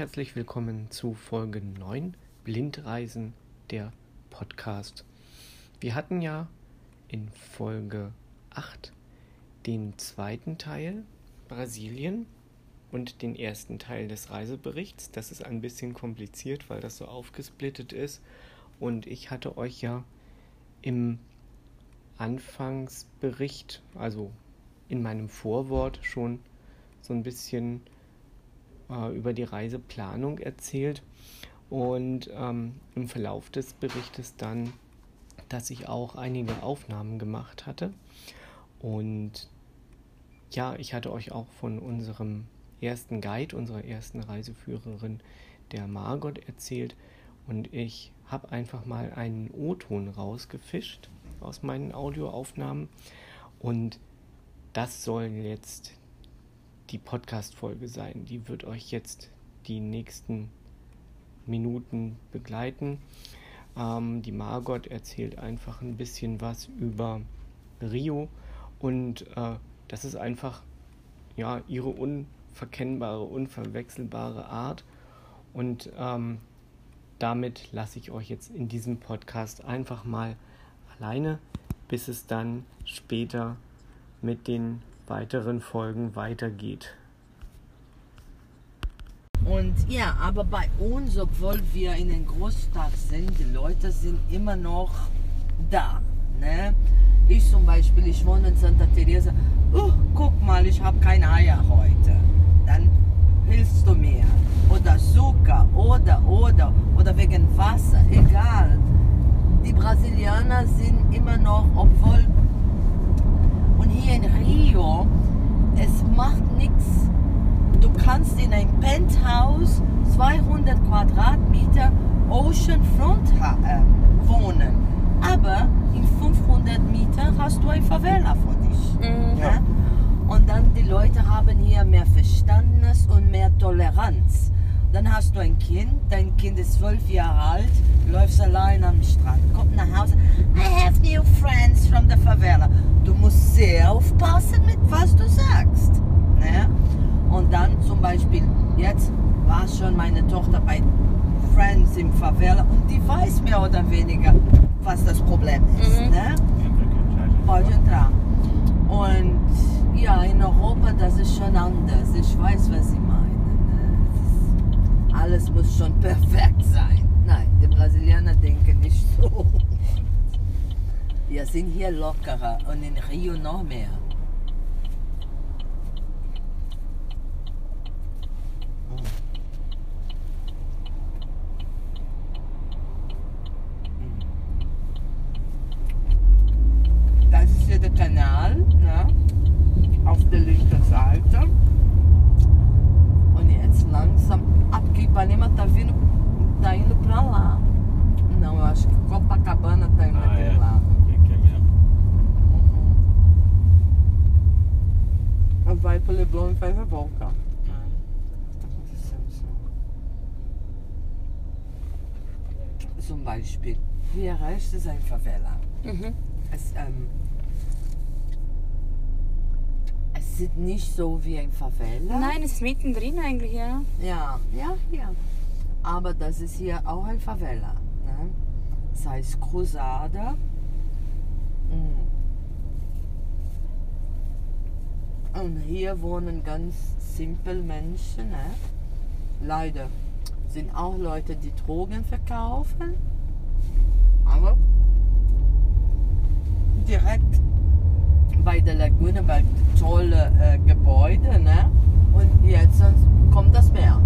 herzlich willkommen zu Folge 9 Blindreisen der Podcast. Wir hatten ja in Folge 8 den zweiten Teil Brasilien und den ersten Teil des Reiseberichts. Das ist ein bisschen kompliziert, weil das so aufgesplittet ist. Und ich hatte euch ja im Anfangsbericht, also in meinem Vorwort schon so ein bisschen äh, über die Reiseplanung erzählt und ähm, im Verlauf des Berichtes dann, dass ich auch einige Aufnahmen gemacht hatte und ja, ich hatte euch auch von unserem ersten Guide, unserer ersten Reiseführerin, der Margot, erzählt. Und ich habe einfach mal einen O-Ton rausgefischt aus meinen Audioaufnahmen. Und das soll jetzt die Podcast-Folge sein. Die wird euch jetzt die nächsten Minuten begleiten. Ähm, die Margot erzählt einfach ein bisschen was über Rio und äh, das ist einfach ja ihre unverkennbare, unverwechselbare Art. Und ähm, damit lasse ich euch jetzt in diesem Podcast einfach mal alleine, bis es dann später mit den weiteren Folgen weitergeht. Und ja, aber bei uns, obwohl wir in den Großstadt sind, die Leute sind immer noch da. Ne? Ich zum Beispiel, ich wohne in Santa Teresa. Uh, guck mal, ich habe kein Eier heute. Dann hilfst du mir. Oder Zucker, oder, oder, oder wegen Wasser, egal. Die Brasilianer sind immer noch, obwohl, hier in Rio, es macht nichts. Du kannst in ein Penthouse 200 Quadratmeter Oceanfront äh, wohnen. Aber in 500 Meter hast du ein Favela vor dich. Mhm. Ja? Und dann die Leute haben hier mehr Verständnis und mehr Toleranz. Dann hast du ein Kind, dein Kind ist zwölf Jahre alt, läufst allein am Strand, kommt nach Hause. I have new friends from the favela. Musst sehr aufpassen mit was du sagst. Ne? Und dann zum Beispiel, jetzt war schon meine Tochter bei Friends im Favela und die weiß mehr oder weniger, was das Problem ist. Mhm. Ne? Und ja, in Europa, das ist schon anders. Ich weiß, was Sie meinen. Ne? Alles muss schon perfekt sein. Nein, die Brasilianer denken nicht so. Wir sind hier lockerer und in Rio noch mehr. Beispiel. Wie erreicht es ein Favela? Mhm. Es, ähm, es sieht nicht so wie ein Favela. Nein, es ist mittendrin eigentlich, ja. Ja, ja, ja. Aber das ist hier auch ein Favela. Ne? Das heißt Cruzada. Mm. Und hier wohnen ganz simpel Menschen. Ne? Leider sind auch Leute, die Drogen verkaufen. Aber direkt bei der Lagune, bei tolle äh, Gebäude, ne? Und jetzt kommt das Meer.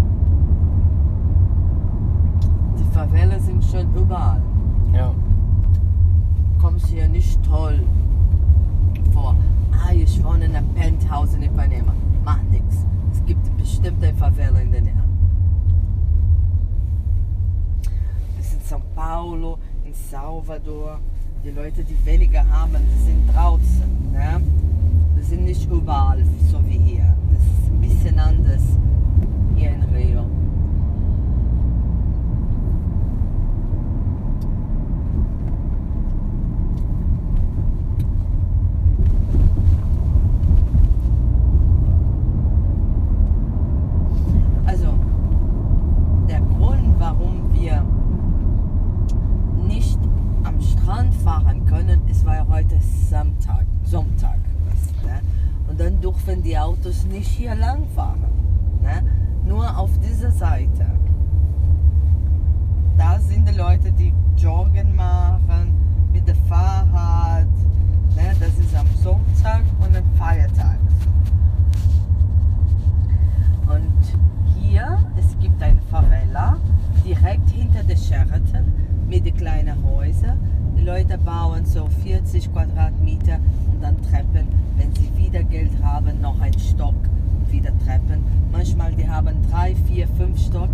Die Favela sind schon überall. Ja. Kommst hier nicht toll vor. Ah, ich wohne in einem Penthouse in Ipanema. Macht nichts. Es gibt bestimmt eine Favela in der Nähe. Wir sind São Paulo, Salvador, die Leute, die weniger haben, die sind draußen. Ne? Die sind nicht überall so wie hier. Das ist ein bisschen anders hier in Rio. Also, fahren können. Es war ja heute Samstag, Sonntag. Ne? Und dann dürfen die Autos nicht hier lang fahren. Ne? Nur auf dieser Seite. Da sind die Leute, die Joggen machen, mit dem Fahrrad. Ne? Das ist am Sonntag und am Feiertag. Und hier, es gibt eine Favela direkt hinter der Sheraton mit den kleinen Häusern. Leute bauen so 40 Quadratmeter und dann Treppen. Wenn sie wieder Geld haben, noch ein Stock und wieder Treppen. Manchmal die haben drei, vier, fünf Stock.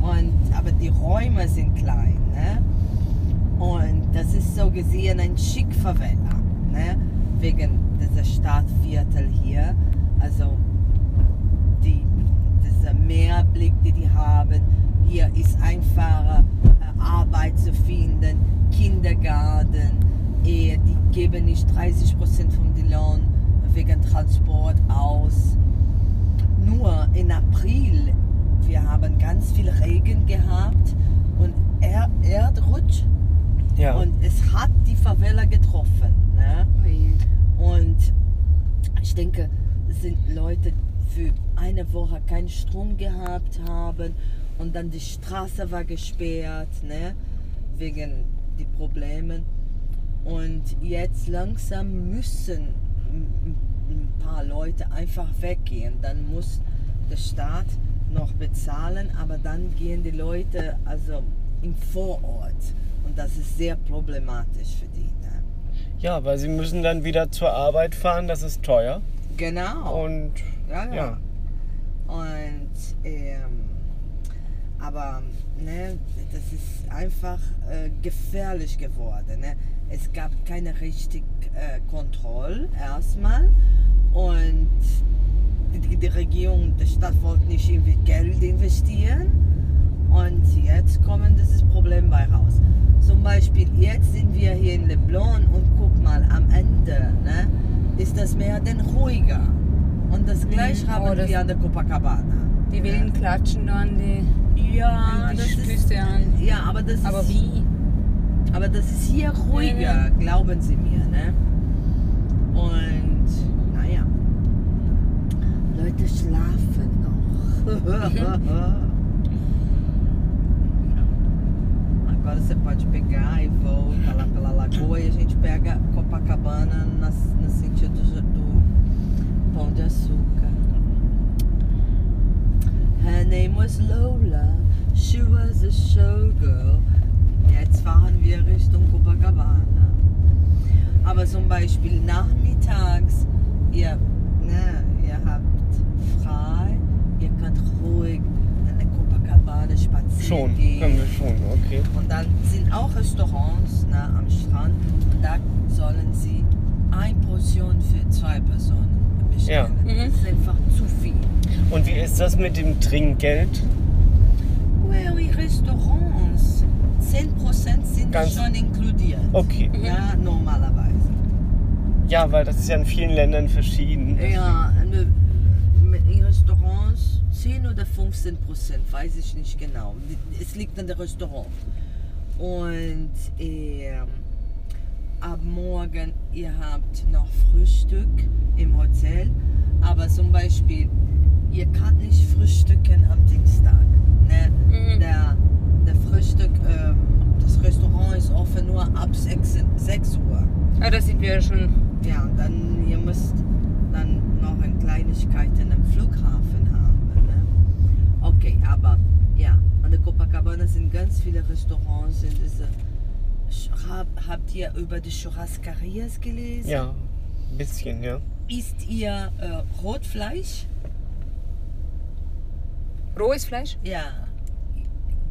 Und, aber die Räume sind klein. Ne? Und das ist so gesehen ein schick Favela. Ne? Wegen dieser Stadtviertel hier. Also die, dieser Meerblick, den die haben. Hier ist einfacher äh, Arbeit zu finden, Kindergarten. Die geben nicht 30 Prozent von dem Lohn wegen Transport aus. Nur in April, wir haben ganz viel Regen gehabt und er Erdrutsch Ja. und es hat die Favela getroffen. Ne? Ui. Und ich denke, es sind Leute für eine Woche keinen Strom gehabt haben und dann die Straße war gesperrt, ne? wegen die Problemen. Und jetzt langsam müssen ein paar Leute einfach weggehen. Dann muss der Staat noch bezahlen, aber dann gehen die Leute also im Vorort. Und das ist sehr problematisch für die. Ne? ja, weil sie müssen dann wieder zur Arbeit fahren, das ist teuer. Genau. Und Ja, ja. ja. Und ähm, aber ne, das ist einfach äh, gefährlich geworden. Ne? Es gab keine richtige äh, Kontrolle erstmal und die, die Regierung der Stadt wollte nicht irgendwie Geld investieren und jetzt kommt dieses Problem bei raus. Zum Beispiel jetzt sind wir hier in Leblon und guck mal am Ende ne, ist das Meer denn ruhiger und das gleich Mhm. haben Oh, das- wir an der Copacabana. Die Willen klatschen da an die, Ja, das ist, ja, aber das Aber ist, wie? aber das ist hier ruhiger, glauben Sie mir, ne? Und naja, Leute schlafen noch. Agora você pode pegar e volta lá pela lagoa e a gente pega Copacabana no sentido do, do Pão de Açúcar. Her name was Lola, she was a showgirl. Jetzt fahren wir Richtung Copacabana. Aber zum Beispiel nachmittags, ihr, ne, ihr habt frei, ihr könnt ruhig an der Copacabana spazieren Schon, gehen. können wir schon, okay. Und dann sind auch Restaurants ne, am Strand. Da sollen sie eine Portion für zwei Personen bestellen. Ja. Das ist einfach zu viel. Und wie ist das mit dem Trinkgeld? Well, die Restaurants, 10% sind Ganz- schon inkludiert. Okay. Ja, normalerweise. Ja, weil das ist ja in vielen Ländern verschieden. Ja, ne, in Restaurants 10 oder 15 Prozent, weiß ich nicht genau. Es liegt an der Restaurant. Und ähm, ab morgen, ihr habt noch Frühstück im Hotel, aber zum Beispiel, ihr könnt nicht frühstücken am Dienstag. Ne? Mhm. Der, der Frühstück, ähm, das Restaurant ist offen nur ab 6, 6 Uhr. Ah, da sind wir schon. Ja, und dann, ihr müsst dann noch eine Kleinigkeiten am Flughafen haben. Ne? Okay, aber ja, an der Copacabana sind ganz viele Restaurants. In diese, hab, habt ihr über die Churrascarias gelesen? Ja, ein bisschen, ja. Isst ihr äh, Rotfleisch? Rohes Fleisch? Ja.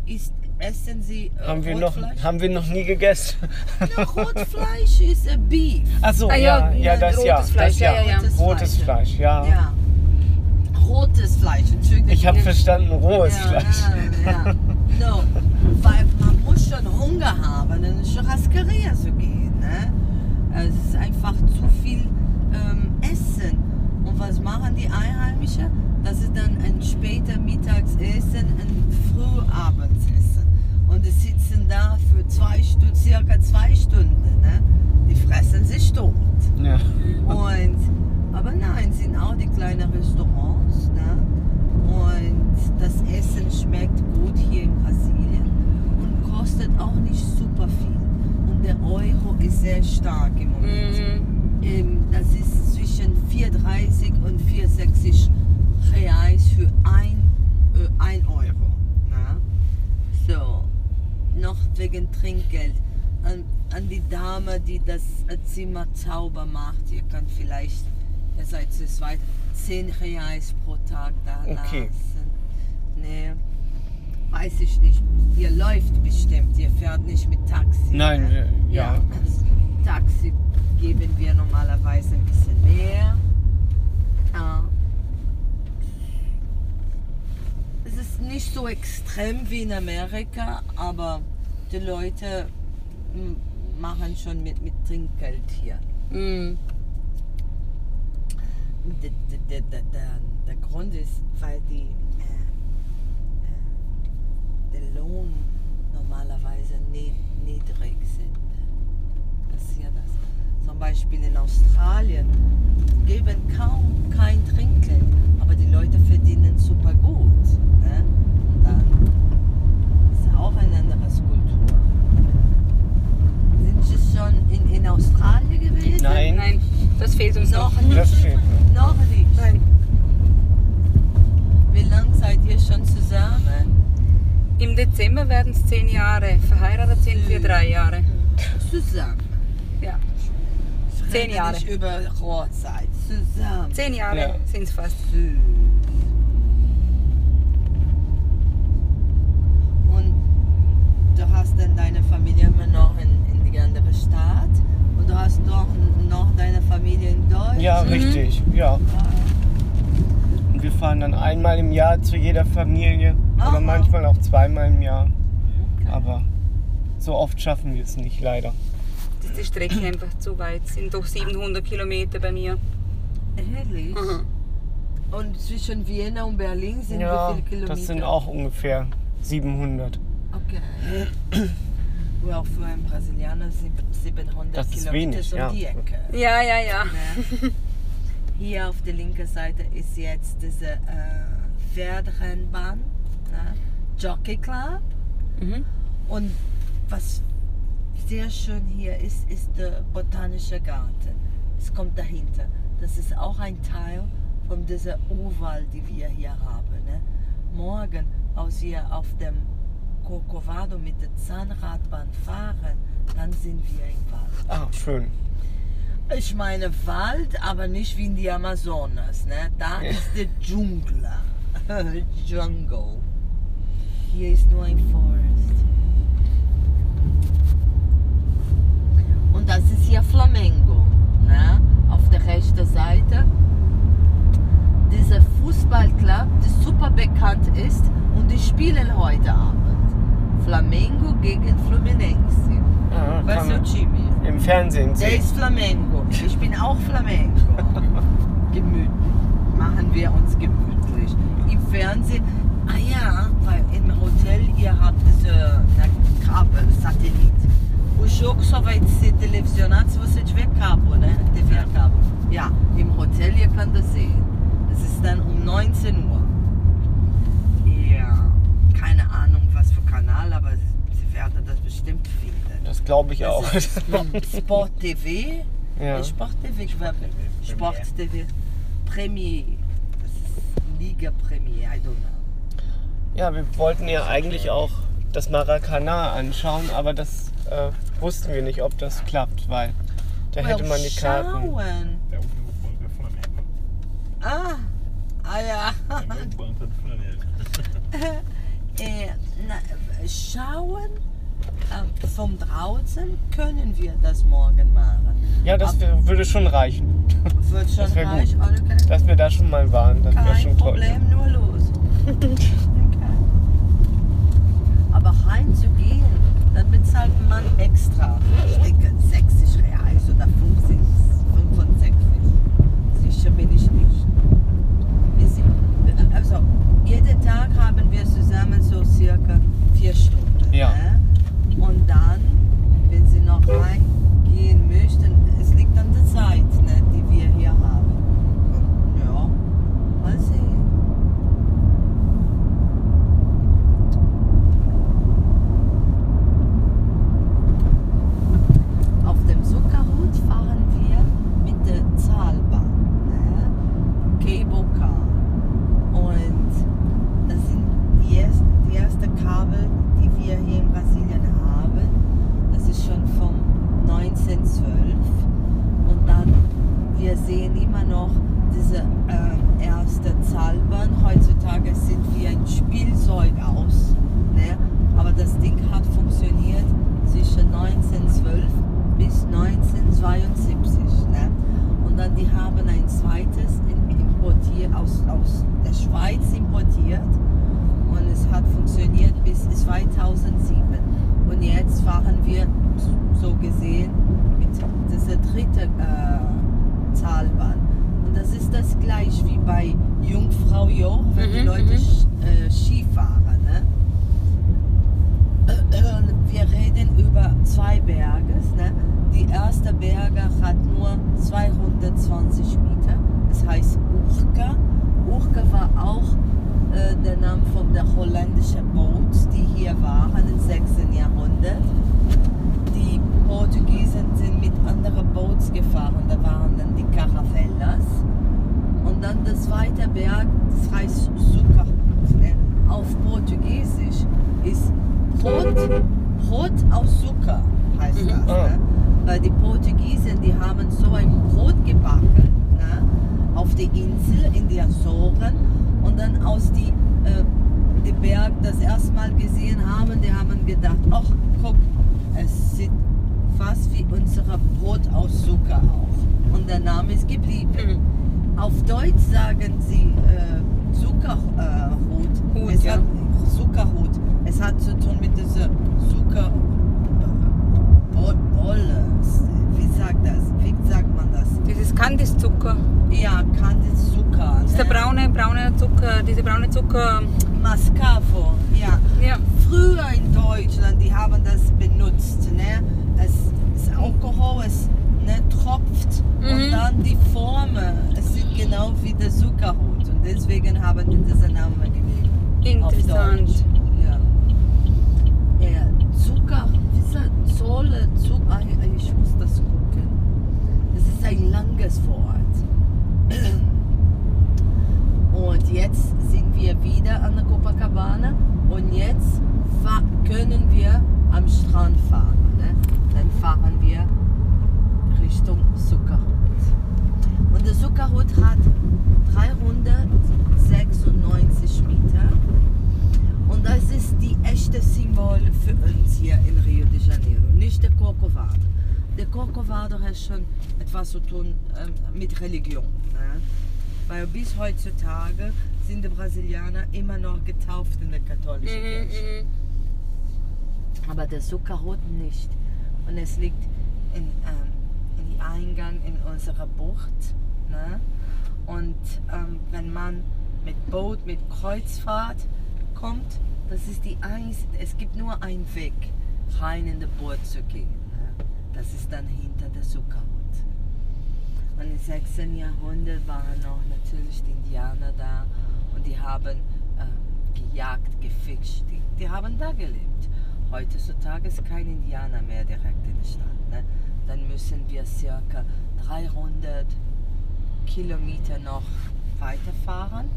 Isst, essen Sie äh, Haben wir, noch, Rotfleisch? haben wir noch nie gegessen. Ja, Rotfleisch ist äh, Beef. Achso, Ah, ja, ja, ja, ja, das ja. rotes Fleisch, das ja, ja, ja. Rotes Rotes Fleisch. Fleisch, ja. Ja. Rotes Fleisch, Entschuldigung. Ich habe verstanden, rohes ja, Fleisch. Ja, ja. No, weil muss schon Hunger haben, in eine Churrascaria zu gehen. Ne? Also, es ist einfach zu viel ähm, Essen. Und was machen die Einheimischen? Das ist dann ein später Mittagsessen, ein Frühabendsessen. Und die sitzen da für zwei Stunden, circa zwei Stunden. Ne? Die fressen sich tot. Ja. Und, aber nein, sind auch die kleinen Restaurants. Ne? Und das Essen schmeckt gut hier in Brasilien kostet auch nicht super viel. Und der Euro ist sehr stark im Moment. Mhm. Ähm, das ist zwischen 4,30 und 4,60 Reais für 1 äh, Euro. Na? So, noch wegen Trinkgeld. An, an die Dame, die das Zimmer Zauber macht, ihr könnt vielleicht, ihr seid zu zweit, 10 Reais pro Tag da okay. lassen. Nee weiß ich nicht. Ihr läuft bestimmt, ihr fährt nicht mit Taxi. Nein, ne? wir- ja. Taxi geben wir normalerweise ein bisschen mehr. Ja. Es ist nicht so extrem wie in Amerika, aber die Leute mm, machen schon mit, mit Trinkgeld hier. Mhm. Der, der, der, der, Grund ist, weil die, äh, Lohn normalerweise nie, niedrig sind. Passiert das. Zum Beispiel in Australien geben kaum kein Trinkgeld, aber die Leute verdienen super gut. Ne? Und dann ist auch eine andere Kultur. Sind Sie schon in, in Australien gewesen? Nein. Nein, das fehlt uns noch. Noch nicht. Noch nicht. Nein. Wie lange seid ihr schon zusammen? Im Dezember werden es zehn Jahre. Verheiratet sind wir drei Jahre. Zusammen. Ja. Ich Zehn rede Jahre. Nicht über Hochzeit. Zusammen. Zehn Jahre Ja. sind es fast. Süß. Und du hast dann deine Familie immer noch in, in die andere Stadt und du hast doch noch deine Familie in Deutschland. Ja, richtig, ja. Und wir fahren dann einmal im Jahr zu jeder Familie. Aha. Oder manchmal auch zweimal im Jahr. Aber so oft schaffen wir es nicht, leider. Das ist die Strecke einfach zu weit. Es sind doch 700 Kilometer bei mir. Ehrlich? Mhm. Und zwischen Vienna und Berlin sind ja, wie viele Kilometer? das sind auch ungefähr 700. Okay. Well, für einen Brasilianer sind 700 Das ist Kilometer wenig, um ja. die Ecke. Ja, ja, ja. Ne? Hier auf der linken Seite ist jetzt diese äh, Pferderennbahn, ne? Jockey Club. Mhm. Und was sehr schön hier ist, ist der botanische Garten. Es kommt dahinter. Das ist auch ein Teil von dieser Urwald, die wir hier haben. Ne? Morgen, als wir auf dem Corcovado mit der Zahnradbahn fahren, dann sind wir im Wald. Ah, schön. Ich meine Wald, aber nicht wie in die Amazonas. Ne? Da Ja. ist der Dschungel. Jungle. Hier ist nur ein Forest. Und das ist hier Flamengo. Ne? Auf der rechten Seite. Dieser Fußballclub, der super bekannt ist und die spielen heute Abend. Flamengo gegen Fluminense. Ja, Was man Jimmy? Im Fernsehen Der ist Flamengo. Ich bin auch Flamengo. Gemütlich. Machen wir uns gemütlich. Im Fernsehen, ja, weil im Hotel ihr habt diese Kabel, Satellit. O jogo só vai ser televisionado se você tiver cabo, né? TV a cabo. Ja, im Hotel ihr könnt das sehen. Das ist dann um 19 Uhr. Ja, keine Ahnung was für Kanal, aber sie werden das bestimmt finden. Das glaube ich auch. Das Sport TV. ja. Sport TV, ich glaube. Sport TV. Premier. Das ist Liga Premier, I don't know. Ja, wir wollten ja eigentlich auch das Maracanã anschauen, aber das äh, wussten wir nicht, ob das klappt, weil da hätte man die Karten. schauen. Meu banco é do Flamengo. Ah, ah ja. É do Flamengo. Äh, na, schauen äh, von draußen können wir das morgen machen. Ja, das wär- würde schon reichen, Wird schon das gut. reichen. Okay. dass wir da schon mal waren. Das wäre Kein schon toll. Problem, nur los. okay. Aber reinzugehen, bezahlt man extra. Ich denke 60 Reais oder 50, 65. Sicher bin ich nicht. Wir sind, also jeden Tag haben wir zusammen so circa vier Stunden. Ja. Ne? Gedacht, ach guck, es sieht fast wie unser Brot aus Zucker aus. Und der Name ist geblieben. Mhm. Auf Deutsch sagen sie äh, Zuckerhut. Äh, Hut, es ja. hat Zuckerhut. Es hat zu tun mit dieser Zucker Bo- Bolle. Wie sagt das? Wie sagt Dieses Kandiszucker. Ja, Candice Zucker. Das ist der ne? braune, braune Zucker, diese braune Zucker. Mascavo. Ja. Ja. Früher in Deutschland, die haben das benutzt. Ne? Es, das Alkohol, es ne, tropft Mhm. und dann die Formen. Es sieht genau wie der Zuckerhut. Und deswegen haben die diesen Namen gegeben. Interessant. Ja. Ja, Zucker, diese Zolle, Zucker, ich muss das gucken. Das ist ein langes Wort. Und jetzt sind wir wieder an der Copacabana und jetzt können wir am Strand fahren. Ne? Dann fahren wir Richtung Zuckerhut. Und der Zuckerhut hat 396 Meter. Und das ist die echte Symbol für uns hier in Rio de Janeiro, nicht der Corcovado. Der Corcovado hat schon etwas zu tun ähm, mit Religion. Ne? Weil bis heutzutage sind die Brasilianer immer noch getauft in der katholischen Mhm, Kirche. mhm. Aber der Zuckerhut nicht. Und es liegt in, ähm, in die Eingang in unserer Bucht. Ne? Und ähm, wenn man mit Boot, mit Kreuzfahrt kommt, das ist die eins, es gibt nur einen Weg, rein in die Bucht zu gehen. Das ist dann hinter der Zuckerhut. Und im 6. Jahrhundert waren noch natürlich die Indianer da und die haben äh, gejagt, gefischt, die, die haben da gelebt. Heutzutage ist kein Indianer mehr direkt in der Stadt. Ne? Dann müssen wir circa 300 Kilometer noch weiterfahren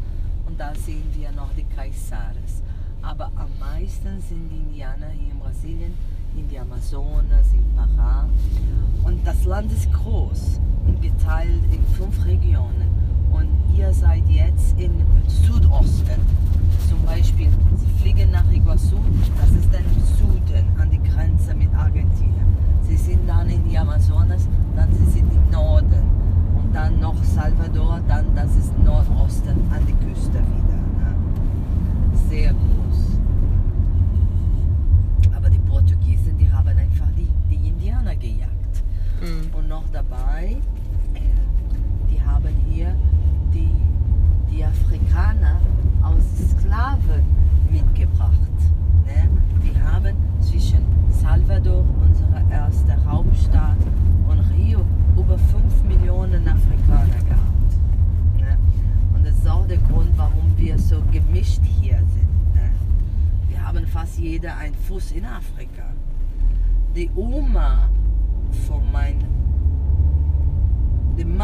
und da sehen wir noch die Caiçaras. Aber am meisten sind die Indianer hier in Brasilien, in die Amazonas, in Pará. Und das Land ist groß und geteilt in fünf Regionen. Und ihr seid jetzt im Südosten. Zum Beispiel, Sie fliegen nach Iguazu, das ist dann im Süden, an die Grenze mit Argentinien. Sie sind dann in die Amazonas, dann sie sind im Norden. Und dann noch Salvador, dann das ist Nordosten,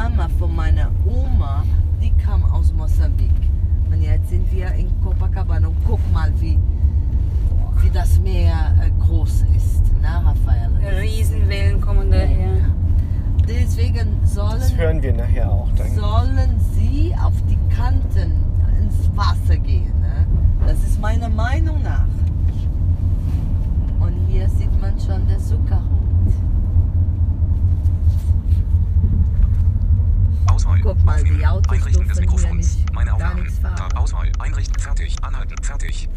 Mama von meiner Oma, die kam aus Mosambik. Und jetzt sind wir in Copacabana und guck mal, wie, wie das Meer äh, groß ist. Ne, Na, Raphael? Riesenwellen kommen daher. Ja. Deswegen sollen, das hören wir nachher auch, danke. sollen sie auf die Kanten ins Wasser gehen. Ne? Das ist meiner Meinung nach. Und hier sieht man schon den Zuckerhut. Auswahl. Guck mal, Aufnehmen. die Autos Einrichten des Mikrofons. Meine Aufnahme. Tab Auswahl. Einrichten. Fertig. Anhalten. Fertig.